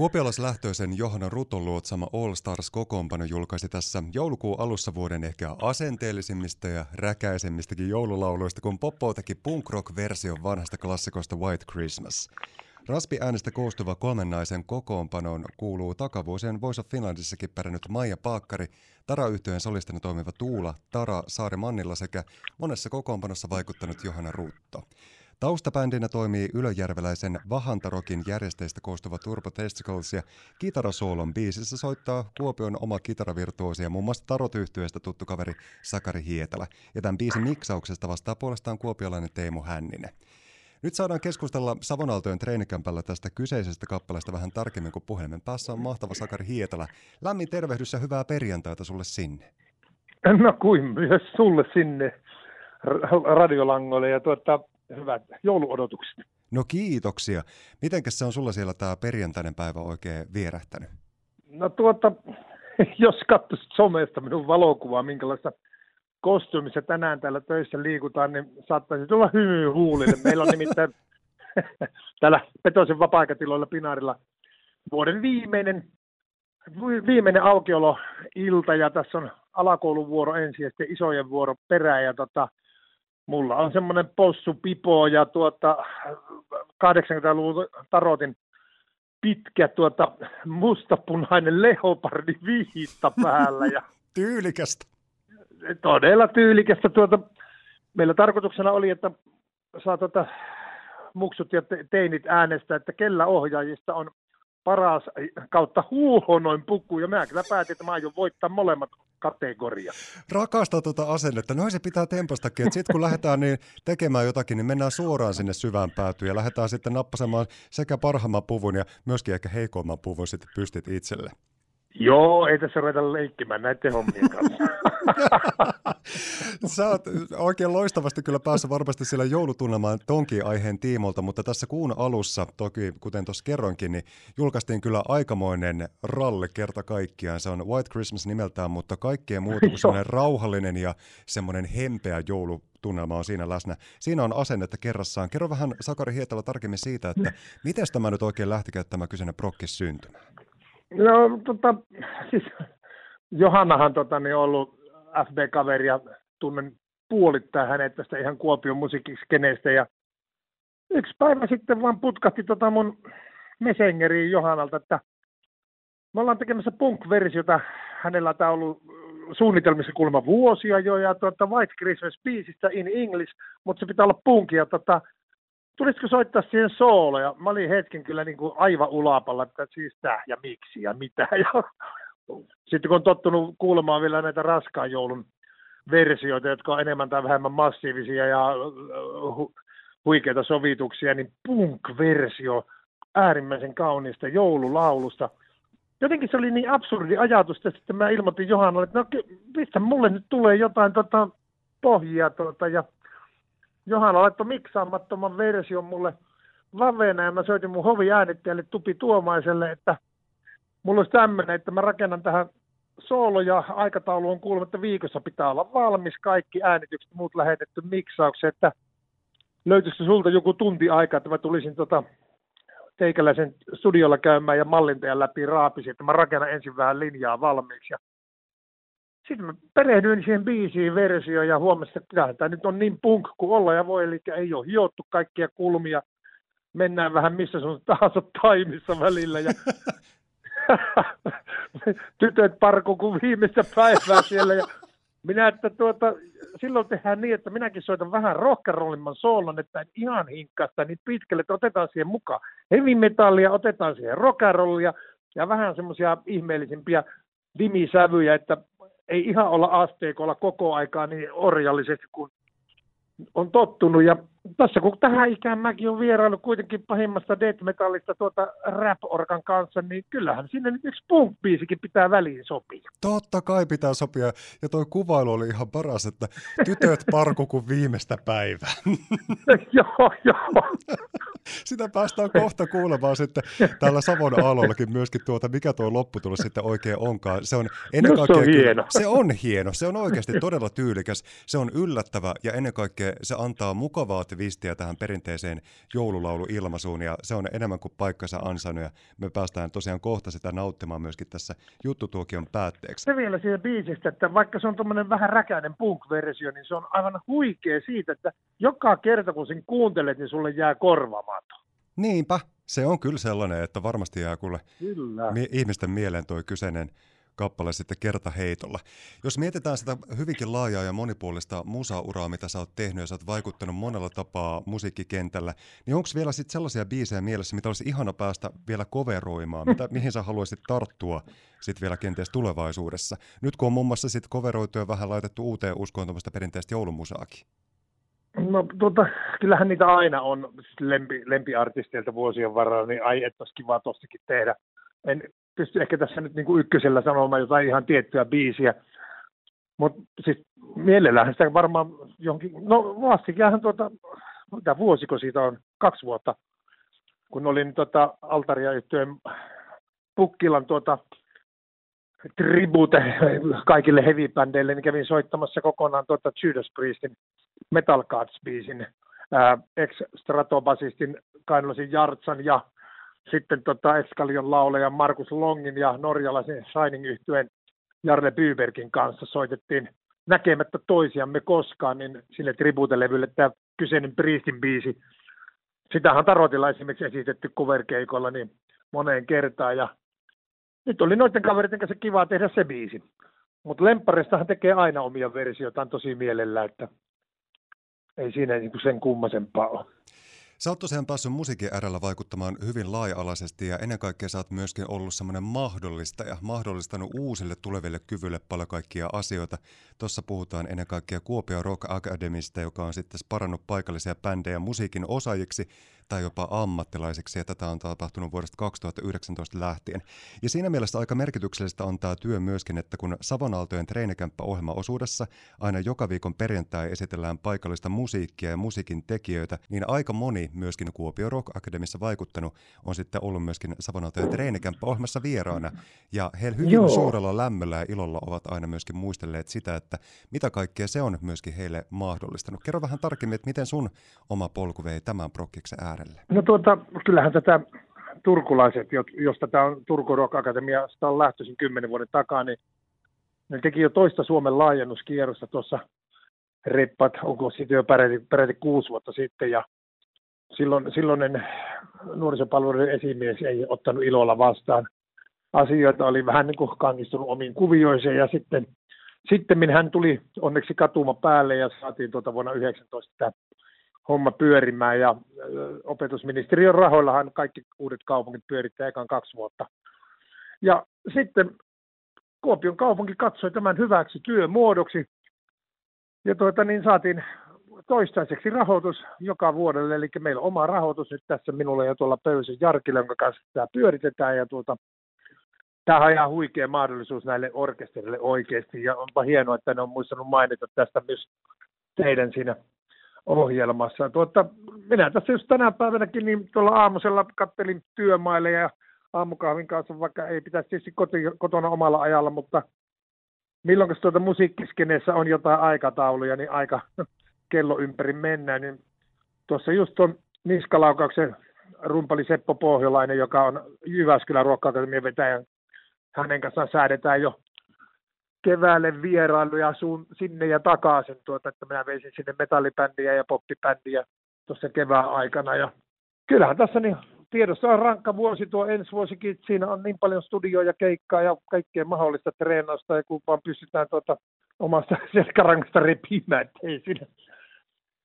Kuopiolaislähtöisen Johanna Ruton luotsama All Stars kokoonpano julkaisi tässä joulukuun alussa vuoden ehkä asenteellisimmista ja räkäisemmistäkin joululauluista, kun Poppo teki punk rock version vanhasta klassikosta White Christmas. Raspi-äänestä koostuva kolmen naisen kokoonpanoon kuuluu takavuosien Voice of Finlandissakin pärjännyt Maija Paakkari, Tara-yhtyeen solistina toimiva Tuula, Tara Saari Mannilla sekä monessa kokoonpanossa vaikuttanut Johanna Rutto. Taustabändinä toimii ylöjärveläisen Vahantarokin järjestäjistä koostuva Turbo Testicles ja kitarasoolon biisissä soittaa Kuopion oma kitaravirtuosi ja muun muassa tarot tuttu kaveri Sakari Hietala. Ja tämän biisin miksauksesta vastaa puolestaan kuopiolainen Teemu Hänninen. Nyt saadaan keskustella Savonaltojen treenikämpällä tästä kyseisestä kappaleesta vähän tarkemmin, kun puhelimen päässä on mahtava Sakari Hietala. Lämmin tervehdys ja hyvää perjantaita sulle sinne. No kuin myös sulle sinne radiolangoille ja tuota, hyvät jouluodotukset. No kiitoksia. Mitenkäs se on sulla siellä tämä perjantainen päivä oikein vierähtänyt? No tuota, jos katsoisit somesta minun valokuvaa, minkälaista kostyymissa tänään täällä töissä liikutaan, niin saattaisi tulla hymy huulille. Meillä on nimittäin täällä Petosen vapaa-aikatiloilla Pinarilla vuoden viimeinen, viimeinen aukioloilta ja tässä on alakoulun vuoro ensin ja sitten isojen vuoro perään ja tota, mulla on semmoinen possupipo ja tuota 80-luvun tarotin pitkä tuota mustapunainen leopardi viitta päällä. Ja Tyylikästä. Todella tyylikästä. Tuota, meillä tarkoituksena oli, että saa tuota, muksut ja teinit äänestää, että kellä ohjaajista on paras kautta huuhonoin puku, ja mä kyllä päätin, että mä aion voittaa molemmat kategoria. Rakasta tuota asennetta. Noin se pitää tempastakin, että sitten kun lähdetään niin tekemään jotakin, niin mennään suoraan sinne syvään päätyyn ja lähdetään sitten nappasemaan sekä parhaimman puvun ja myöskin ehkä heikomman puvun sitten pystit itselle. Joo, ei tässä ruveta leikkimään näiden hommien kanssa. Sä oot oikein loistavasti kyllä päässyt varmasti siellä joulutunnelmaan tonkin aiheen tiimolta, mutta tässä kuun alussa, toki kuten tuossa kerroinkin, niin julkaistiin kyllä aikamoinen ralli kerta kaikkiaan. Se on White Christmas nimeltään, mutta kaikkea muuta kuin semmoinen rauhallinen ja semmoinen hempeä joulu tunnelma on siinä läsnä. Siinä on asennetta kerrassaan. Kerro vähän Sakari Hietala tarkemmin siitä, että miten tämä nyt oikein lähtikään tämä kyseinen prokkis syntymään? No, tota, siis Johannahan tota, niin ollut FB-kaveri ja tunnen puolittaa hänet tästä ihan Kuopion musiikkiskeneestä. Ja yksi päivä sitten vaan putkahti tota mun Messengeriin Johannalta, että me ollaan tekemässä punk-versiota. Hänellä tämä on ollut suunnitelmissa kuulemma vuosia jo, ja tuota, White Christmas biisistä in English, mutta se pitää olla punk, ja tota, tulisiko soittaa siihen sooloja? Mä olin hetken kyllä niin kuin aivan ulapalla, että siis tää ja miksi ja mitä. Ja sitten kun on tottunut kuulemaan vielä näitä raskaan joulun versioita, jotka on enemmän tai vähemmän massiivisia ja hu- huikeita sovituksia, niin punk-versio äärimmäisen kauniista joululaulusta. Jotenkin se oli niin absurdi ajatus, että sitten mä ilmoitin Johannalle, että no mistä mulle nyt tulee jotain tota, pohjia tuota, ja Johanna laittoi miksaamattoman version mulle lavena ja mä soitin mun hoviäänittäjälle Tupi Tuomaiselle, että mulla olisi tämmöinen, että mä rakennan tähän soolo ja aikataulu on kuulemma, että viikossa pitää olla valmis, kaikki äänitykset, muut lähetetty miksauksen, että löytyisikö sulta joku tunti aikaa, että mä tulisin tota teikäläisen studiolla käymään ja mallintajan läpi raapisin, että mä rakennan ensin vähän linjaa valmiiksi. Ja sitten mä perehdyin siihen biisiin versioon ja huomasin, että kyllähän tämä nyt on niin punk kuin olla ja voi, eli ei ole hiottu kaikkia kulmia. Mennään vähän missä sun tahansa taimissa välillä ja tytöt parku kuin viimeistä päivää siellä. Ja minä, että tuota, silloin tehdään niin, että minäkin soitan vähän rohkarollimman soolon, että en ihan hinkkaasta niin pitkälle, että otetaan siihen mukaan heavy metallia, otetaan siihen rockarollia ja vähän semmoisia ihmeellisimpiä dimisävyjä, että ei ihan olla asteikolla koko aikaa niin orjallisesti kuin on tottunut. Ja tässä kun tähän ikään mäkin on vierailu kuitenkin pahimmasta death metallista tuota rap-orkan kanssa, niin kyllähän sinne nyt yksi punk pitää väliin sopia. Totta kai pitää sopia. Ja tuo kuvailu oli ihan paras, että tytöt parku kuin viimeistä päivää. joo, joo. Sitä päästään kohta kuulemaan sitten täällä Savon aalollakin myöskin tuota, mikä tuo lopputulos sitten oikein onkaan. Se on ennen kaikkea, se on hieno. Se on hieno, se on oikeasti todella tyylikäs, se on yllättävä ja ennen kaikkea se antaa mukavaa twistiä tähän perinteiseen joululauluilmaisuun ja se on enemmän kuin paikkansa ansainnut ja me päästään tosiaan kohta sitä nauttimaan myöskin tässä juttutuokion päätteeksi. Se vielä siitä biisistä, että vaikka se on tuommoinen vähän räkäinen punk-versio, niin se on aivan huikea siitä, että joka kerta kun sen kuuntelet, niin sulle jää korvamato. Niinpä, se on kyllä sellainen, että varmasti jää kuule Kyllä. mi- ihmisten mieleen toi kyseinen kappale sitten kertaheitolla. Jos mietitään sitä hyvinkin laajaa ja monipuolista musauraa, mitä sä oot tehnyt ja sä oot vaikuttanut monella tapaa musiikkikentällä, niin onko vielä sitten sellaisia biisejä mielessä, mitä olisi ihana päästä vielä koveroimaan, mitä, mihin sä haluaisit tarttua sitten vielä kenties tulevaisuudessa? Nyt kun on muun muassa sitten koveroitu ja vähän laitettu uuteen uskoon tuommoista perinteistä joulumusaakin. No tuota, kyllähän niitä aina on siis lempi, lempiartisteilta vuosien varrella, niin ai, että olisi kiva tostakin tehdä. En pysty ehkä tässä nyt niin kuin ykkösellä sanomaan jotain ihan tiettyä biisiä, mutta siis mielellähän sitä varmaan johonkin, no vastikähän tuota, mitä vuosiko siitä on, kaksi vuotta, kun olin tuota Altaria yhtyeen Pukkilan tuota tribute kaikille heavy-bändeille, niin kävin soittamassa kokonaan tuota Judas Priestin Metal Gods-biisin ex-stratobasistin Kainlosin Jartsan ja sitten tota Eskalion lauleja Markus Longin ja norjalaisen shining yhtyeen Jarle Bybergin kanssa soitettiin näkemättä toisiamme koskaan, niin sille tributelevylle tämä kyseinen Priestin biisi. Sitähän Tarotilla esimerkiksi esitetty coverkeikolla niin moneen kertaan ja nyt oli noiden kaveritten kanssa kiva tehdä se biisi. Mutta Lempparistahan tekee aina omia versioitaan tosi mielellä, että ei siinä niin sen kummasempaa ole. Sä oot tosiaan päässyt musiikin äärellä vaikuttamaan hyvin laaja-alaisesti ja ennen kaikkea sä oot myöskin ollut semmoinen mahdollista ja mahdollistanut uusille tuleville kyvyille paljon kaikkia asioita. Tuossa puhutaan ennen kaikkea Kuopio Rock Academista, joka on sitten parannut paikallisia bändejä musiikin osaajiksi tai jopa ammattilaisiksi, ja tätä on tapahtunut vuodesta 2019 lähtien. Ja siinä mielessä aika merkityksellistä on tämä työ myöskin, että kun Savonaltojen treenikämppäohjelmaosuudessa aina joka viikon perjantai esitellään paikallista musiikkia ja musiikin tekijöitä, niin aika moni myöskin Kuopio Rock Academissa vaikuttanut on sitten ollut myöskin Savonaltojen treenikämppäohjelmassa vieraana, ja he hyvin Joo. suurella lämmöllä ja ilolla ovat aina myöskin muistelleet sitä, että mitä kaikkea se on myöskin heille mahdollistanut. Kerro vähän tarkemmin, että miten sun oma polku vei tämän prokkiksen ääreen? Äärelle? No tuota, kyllähän tätä turkulaiset, josta tämä on Turku Rock Akatemia, sitä on lähtöisin kymmenen vuoden takaa, niin ne teki jo toista Suomen laajennuskierrosta tuossa reppat, onko siitä jo peräti, peräti kuusi vuotta sitten, ja silloin, silloinen nuorisopalveluiden esimies ei ottanut ilolla vastaan asioita, oli vähän niin kuin kangistunut omiin kuvioiseen, ja sitten sitten hän tuli onneksi katuma päälle ja saatiin tuota vuonna 19 tämä homma pyörimään ja opetusministeriön rahoillahan kaikki uudet kaupungit pyörittää ekan kaksi vuotta. Ja sitten Kuopion kaupunki katsoi tämän hyväksi työmuodoksi ja tuota, niin saatiin toistaiseksi rahoitus joka vuodelle, eli meillä on oma rahoitus nyt tässä minulla ja tuolla Pöysen Jarkille, jonka kanssa tämä pyöritetään ja tuota, tämä on ihan huikea mahdollisuus näille orkesterille oikeasti ja onpa hienoa, että ne on muistanut mainita tästä myös teidän siinä ohjelmassa. Tuota, minä tässä just tänä päivänäkin niin tuolla aamusella kattelin työmaille ja aamukahvin kanssa, vaikka ei pitäisi tietysti koti, kotona omalla ajalla, mutta milloin tuota musiikkiskeneessä on jotain aikatauluja, niin aika kello ympäri mennään, niin tuossa just tuon niskalaukauksen rumpali Seppo Pohjolainen, joka on Jyväskylän ruokka vetäjä, hänen kanssaan säädetään jo keväälle vierailuja sun, sinne ja takaisin, tuota, että minä veisin sinne metallibändiä ja poppibändiä tuossa kevään aikana. Ja kyllähän tässä niin tiedossa on rankka vuosi tuo ensi vuosikin, siinä on niin paljon studioja, keikkaa ja kaikkea mahdollista treenausta, ja kun vaan pystytään tuota omasta selkärangasta repimään, että ei siinä.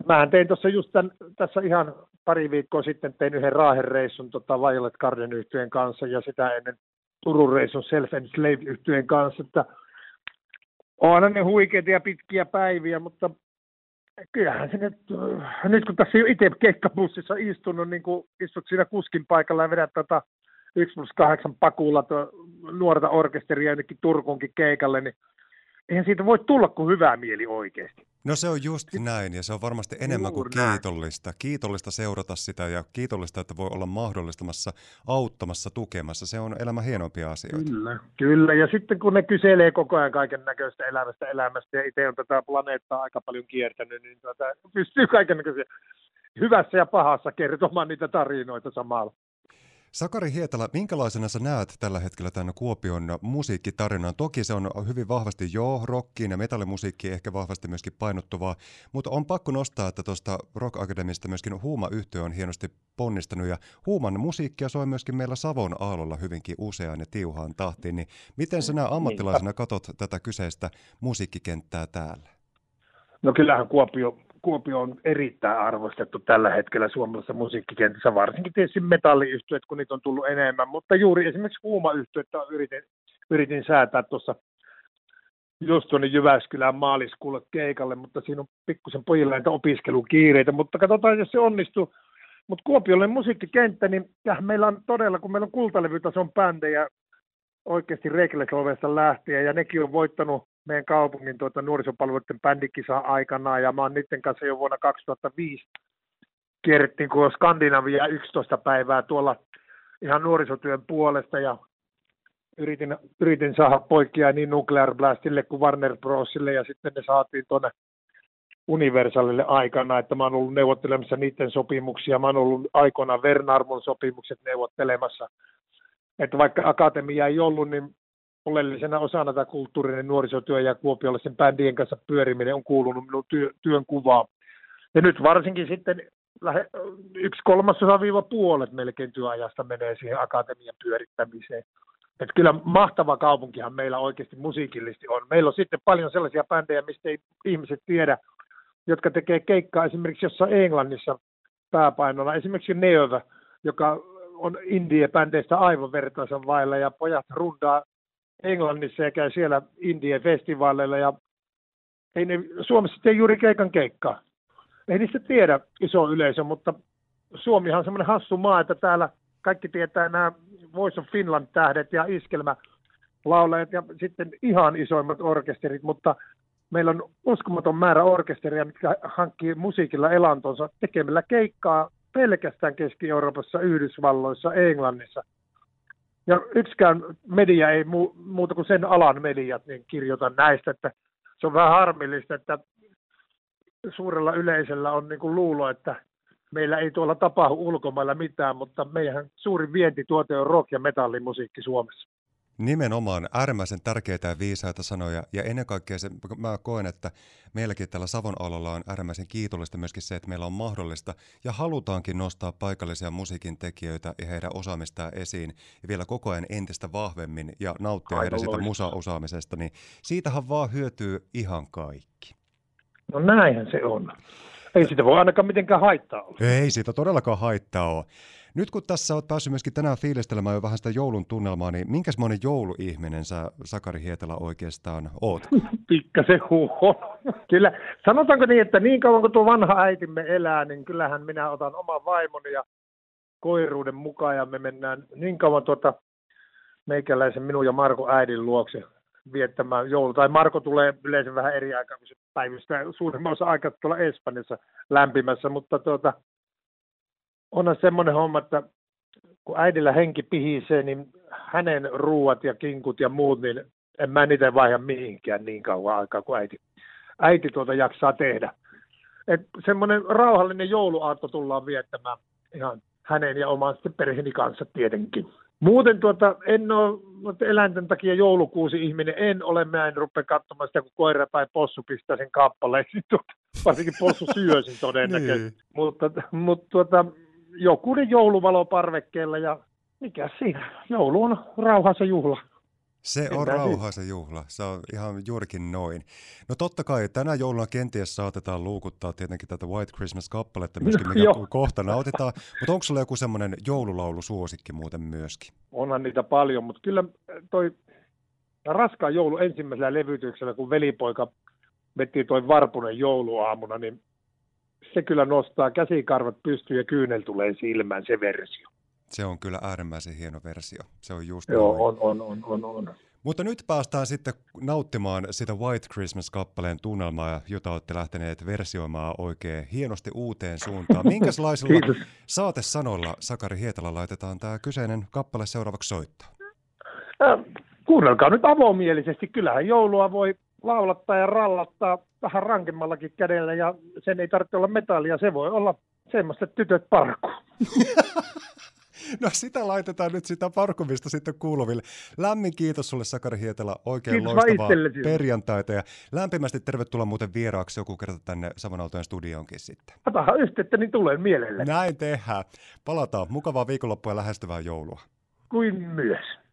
Mähän tein tuossa just tämän, tässä ihan pari viikkoa sitten tein yhden raahereissun tota Violet Garden yhtyeen kanssa ja sitä ennen Turun reissun Self and Slave yhtyeen kanssa, että Onhan ne huikeita ja pitkiä päiviä, mutta kyllähän se nyt, nyt kun tässä jo itse keikkabussissa istunut, niin kun istut siinä kuskin paikalla ja vedät tätä 1 plus 8 pakulla nuorta orkesteria jonnekin Turkunkin keikalle, niin eihän siitä voi tulla kuin hyvää mieli oikeasti. No se on just näin ja se on varmasti enemmän kuin kiitollista. Kiitollista seurata sitä ja kiitollista, että voi olla mahdollistamassa, auttamassa, tukemassa. Se on elämän hienompia asioita. Kyllä, kyllä. Ja sitten kun ne kyselee koko ajan kaiken näköistä elämästä elämästä ja itse on tätä planeettaa aika paljon kiertänyt, niin tuota, pystyy kaiken näköisiä hyvässä ja pahassa kertomaan niitä tarinoita samalla. Sakari Hietala, minkälaisena sä näet tällä hetkellä tämän Kuopion musiikkitarinan? Toki se on hyvin vahvasti jo rockiin ja metallimusiikkiin ehkä vahvasti myöskin painottuvaa, mutta on pakko nostaa, että tuosta Rock Academista myöskin huuma yhtiö on hienosti ponnistanut ja Huuman musiikkia soi myöskin meillä Savon aallolla hyvinkin useaan ja tiuhaan tahtiin. Niin miten sä nämä ammattilaisena katot tätä kyseistä musiikkikenttää täällä? No kyllähän Kuopio Kuopio on erittäin arvostettu tällä hetkellä suomalaisessa musiikkikentässä, varsinkin tietysti metalliyhtiöt, kun niitä on tullut enemmän, mutta juuri esimerkiksi huumayhtiöitä yritin, yritin säätää tuossa just tuonne Jyväskylään maaliskuulle keikalle, mutta siinä on pikkusen pojilla näitä opiskelukiireitä, mutta katsotaan, jos se onnistuu. Mutta Kuopiolle musiikkikenttä, niin meillä on todella, kun meillä on kultalevytason bändejä oikeasti Reiklesolvesta lähtien, ja nekin on voittanut meidän kaupungin tuota nuorisopalveluiden bändikisa aikana ja mä oon niiden kanssa jo vuonna 2005 kierrettiin kun Skandinavia 11 päivää tuolla ihan nuorisotyön puolesta ja yritin, yritin saada poikia niin Nuclear Blastille kuin Warner Brosille ja sitten ne saatiin tuonne Universalille aikana, että mä oon ollut neuvottelemassa niiden sopimuksia, mä oon ollut aikoina Vernarmon sopimukset neuvottelemassa. Että vaikka akatemia ei ollut, niin oleellisena osana tätä kulttuurinen nuorisotyö ja kuopiolaisen bändien kanssa pyöriminen on kuulunut minun työ, työn kuvaan. Ja nyt varsinkin sitten lähe, yksi kolmasosa viiva puolet melkein työajasta menee siihen akatemian pyörittämiseen. Et kyllä mahtava kaupunkihan meillä oikeasti musiikillisesti on. Meillä on sitten paljon sellaisia bändejä, mistä ei ihmiset tiedä, jotka tekee keikkaa esimerkiksi jossain Englannissa pääpainolla. Esimerkiksi Neova, joka on indie-bändeistä aivan vertaisen vailla ja pojat rundaa Englannissa ja käy siellä Indien festivaaleilla ja ei ne, Suomessa tee juuri keikan keikkaa. Ei niistä tiedä iso yleisö, mutta Suomihan on semmoinen hassu maa, että täällä kaikki tietää nämä Voice of Finland-tähdet ja iskelmälaulajat ja sitten ihan isoimmat orkesterit, mutta meillä on uskomaton määrä orkesteria, mitkä hankkii musiikilla elantonsa tekemällä keikkaa pelkästään Keski-Euroopassa, Yhdysvalloissa, Englannissa – ja yksikään media ei muuta kuin sen alan mediat niin kirjoita näistä, että se on vähän harmillista, että suurella yleisöllä on niin kuin luulo, että meillä ei tuolla tapahdu ulkomailla mitään, mutta meidän suurin vientituote on rock- ja metallimusiikki Suomessa. Nimenomaan äärimmäisen tärkeitä ja viisaita sanoja ja ennen kaikkea se, mä koen, että meilläkin täällä Savon alalla on äärimmäisen kiitollista myöskin se, että meillä on mahdollista ja halutaankin nostaa paikallisia musiikin tekijöitä ja heidän osaamistaan esiin ja vielä koko ajan entistä vahvemmin ja nauttia heidän sitä musa-osaamisesta, niin siitähän vaan hyötyy ihan kaikki. No näinhän se on. Ei sitä voi ainakaan mitenkään haittaa olla. Ei siitä todellakaan haittaa ole. Nyt kun tässä olet päässyt myöskin tänään fiilistelemään jo vähän sitä joulun tunnelmaa, niin minkäs monen jouluihminen sä Sakari Hietala oikeastaan oot? Pikkasen huono. Kyllä, sanotaanko niin, että niin kauan kuin tuo vanha äitimme elää, niin kyllähän minä otan oman vaimoni ja koiruuden mukaan ja me mennään niin kauan tuota meikäläisen minun ja Marko äidin luokse viettämään joulu. Tai Marko tulee yleensä vähän eri aikaa, kun se päivystää suurimman osa aikaa tuolla Espanjassa lämpimässä, mutta tuota, onhan semmoinen homma, että kun äidillä henki pihisee, niin hänen ruuat ja kinkut ja muut, niin en mä niitä vaiha mihinkään niin kauan aikaa kuin äiti, äiti tuota jaksaa tehdä. Et semmoinen rauhallinen jouluaatto tullaan viettämään ihan hänen ja oman perheeni kanssa tietenkin. Muuten tuota, en ole eläinten takia joulukuusi ihminen, en ole, mä en rupea katsomaan sitä, kun koira tai possu pistää sen kappaleeksi, tuota, varsinkin possu syö sen todennäköisesti. niin. Mutta, mutta tuota, jokunen jouluvalo parvekkeella ja mikä siinä, joulu on rauhassa juhla. Se on rauhassa juhla, se on ihan juurikin noin. No totta kai tänä jouluna kenties saatetaan luukuttaa tietenkin tätä White Christmas-kappaletta myöskin, mikä no, kohta nautitaan. Mutta onko sulla joku semmoinen joululaulusuosikki muuten myöskin? Onhan niitä paljon, mutta kyllä toi raskaan joulu ensimmäisellä levytyksellä, kun velipoika veti toi Varpunen jouluaamuna, niin se kyllä nostaa käsikarvat pystyyn ja kyynel tulee silmään se versio. Se on kyllä äärimmäisen hieno versio. Se on just Joo, on, on, on, on, on. Mutta nyt päästään sitten nauttimaan sitä White Christmas-kappaleen tunnelmaa, jota olette lähteneet versioimaan oikein hienosti uuteen suuntaan. Minkälaisilla saatesanoilla Sakari Hietala laitetaan tämä kyseinen kappale seuraavaksi soittaa? Äh, kuunnelkaa nyt avomielisesti. Kyllähän joulua voi laulattaa ja rallattaa vähän rankemmallakin kädellä ja sen ei tarvitse olla metallia, se voi olla semmoista tytöt parku. No sitä laitetaan nyt sitä parkumista sitten kuuluville. Lämmin kiitos sulle Sakari Hietala, oikein Kiitos loistavaa perjantaita ja lämpimästi tervetuloa muuten vieraaksi joku kerta tänne Samanautojen studioonkin sitten. Otahan yhteyttä, niin tulen mielelle. Näin tehdään. Palataan. Mukavaa viikonloppua ja lähestyvää joulua. Kuin myös.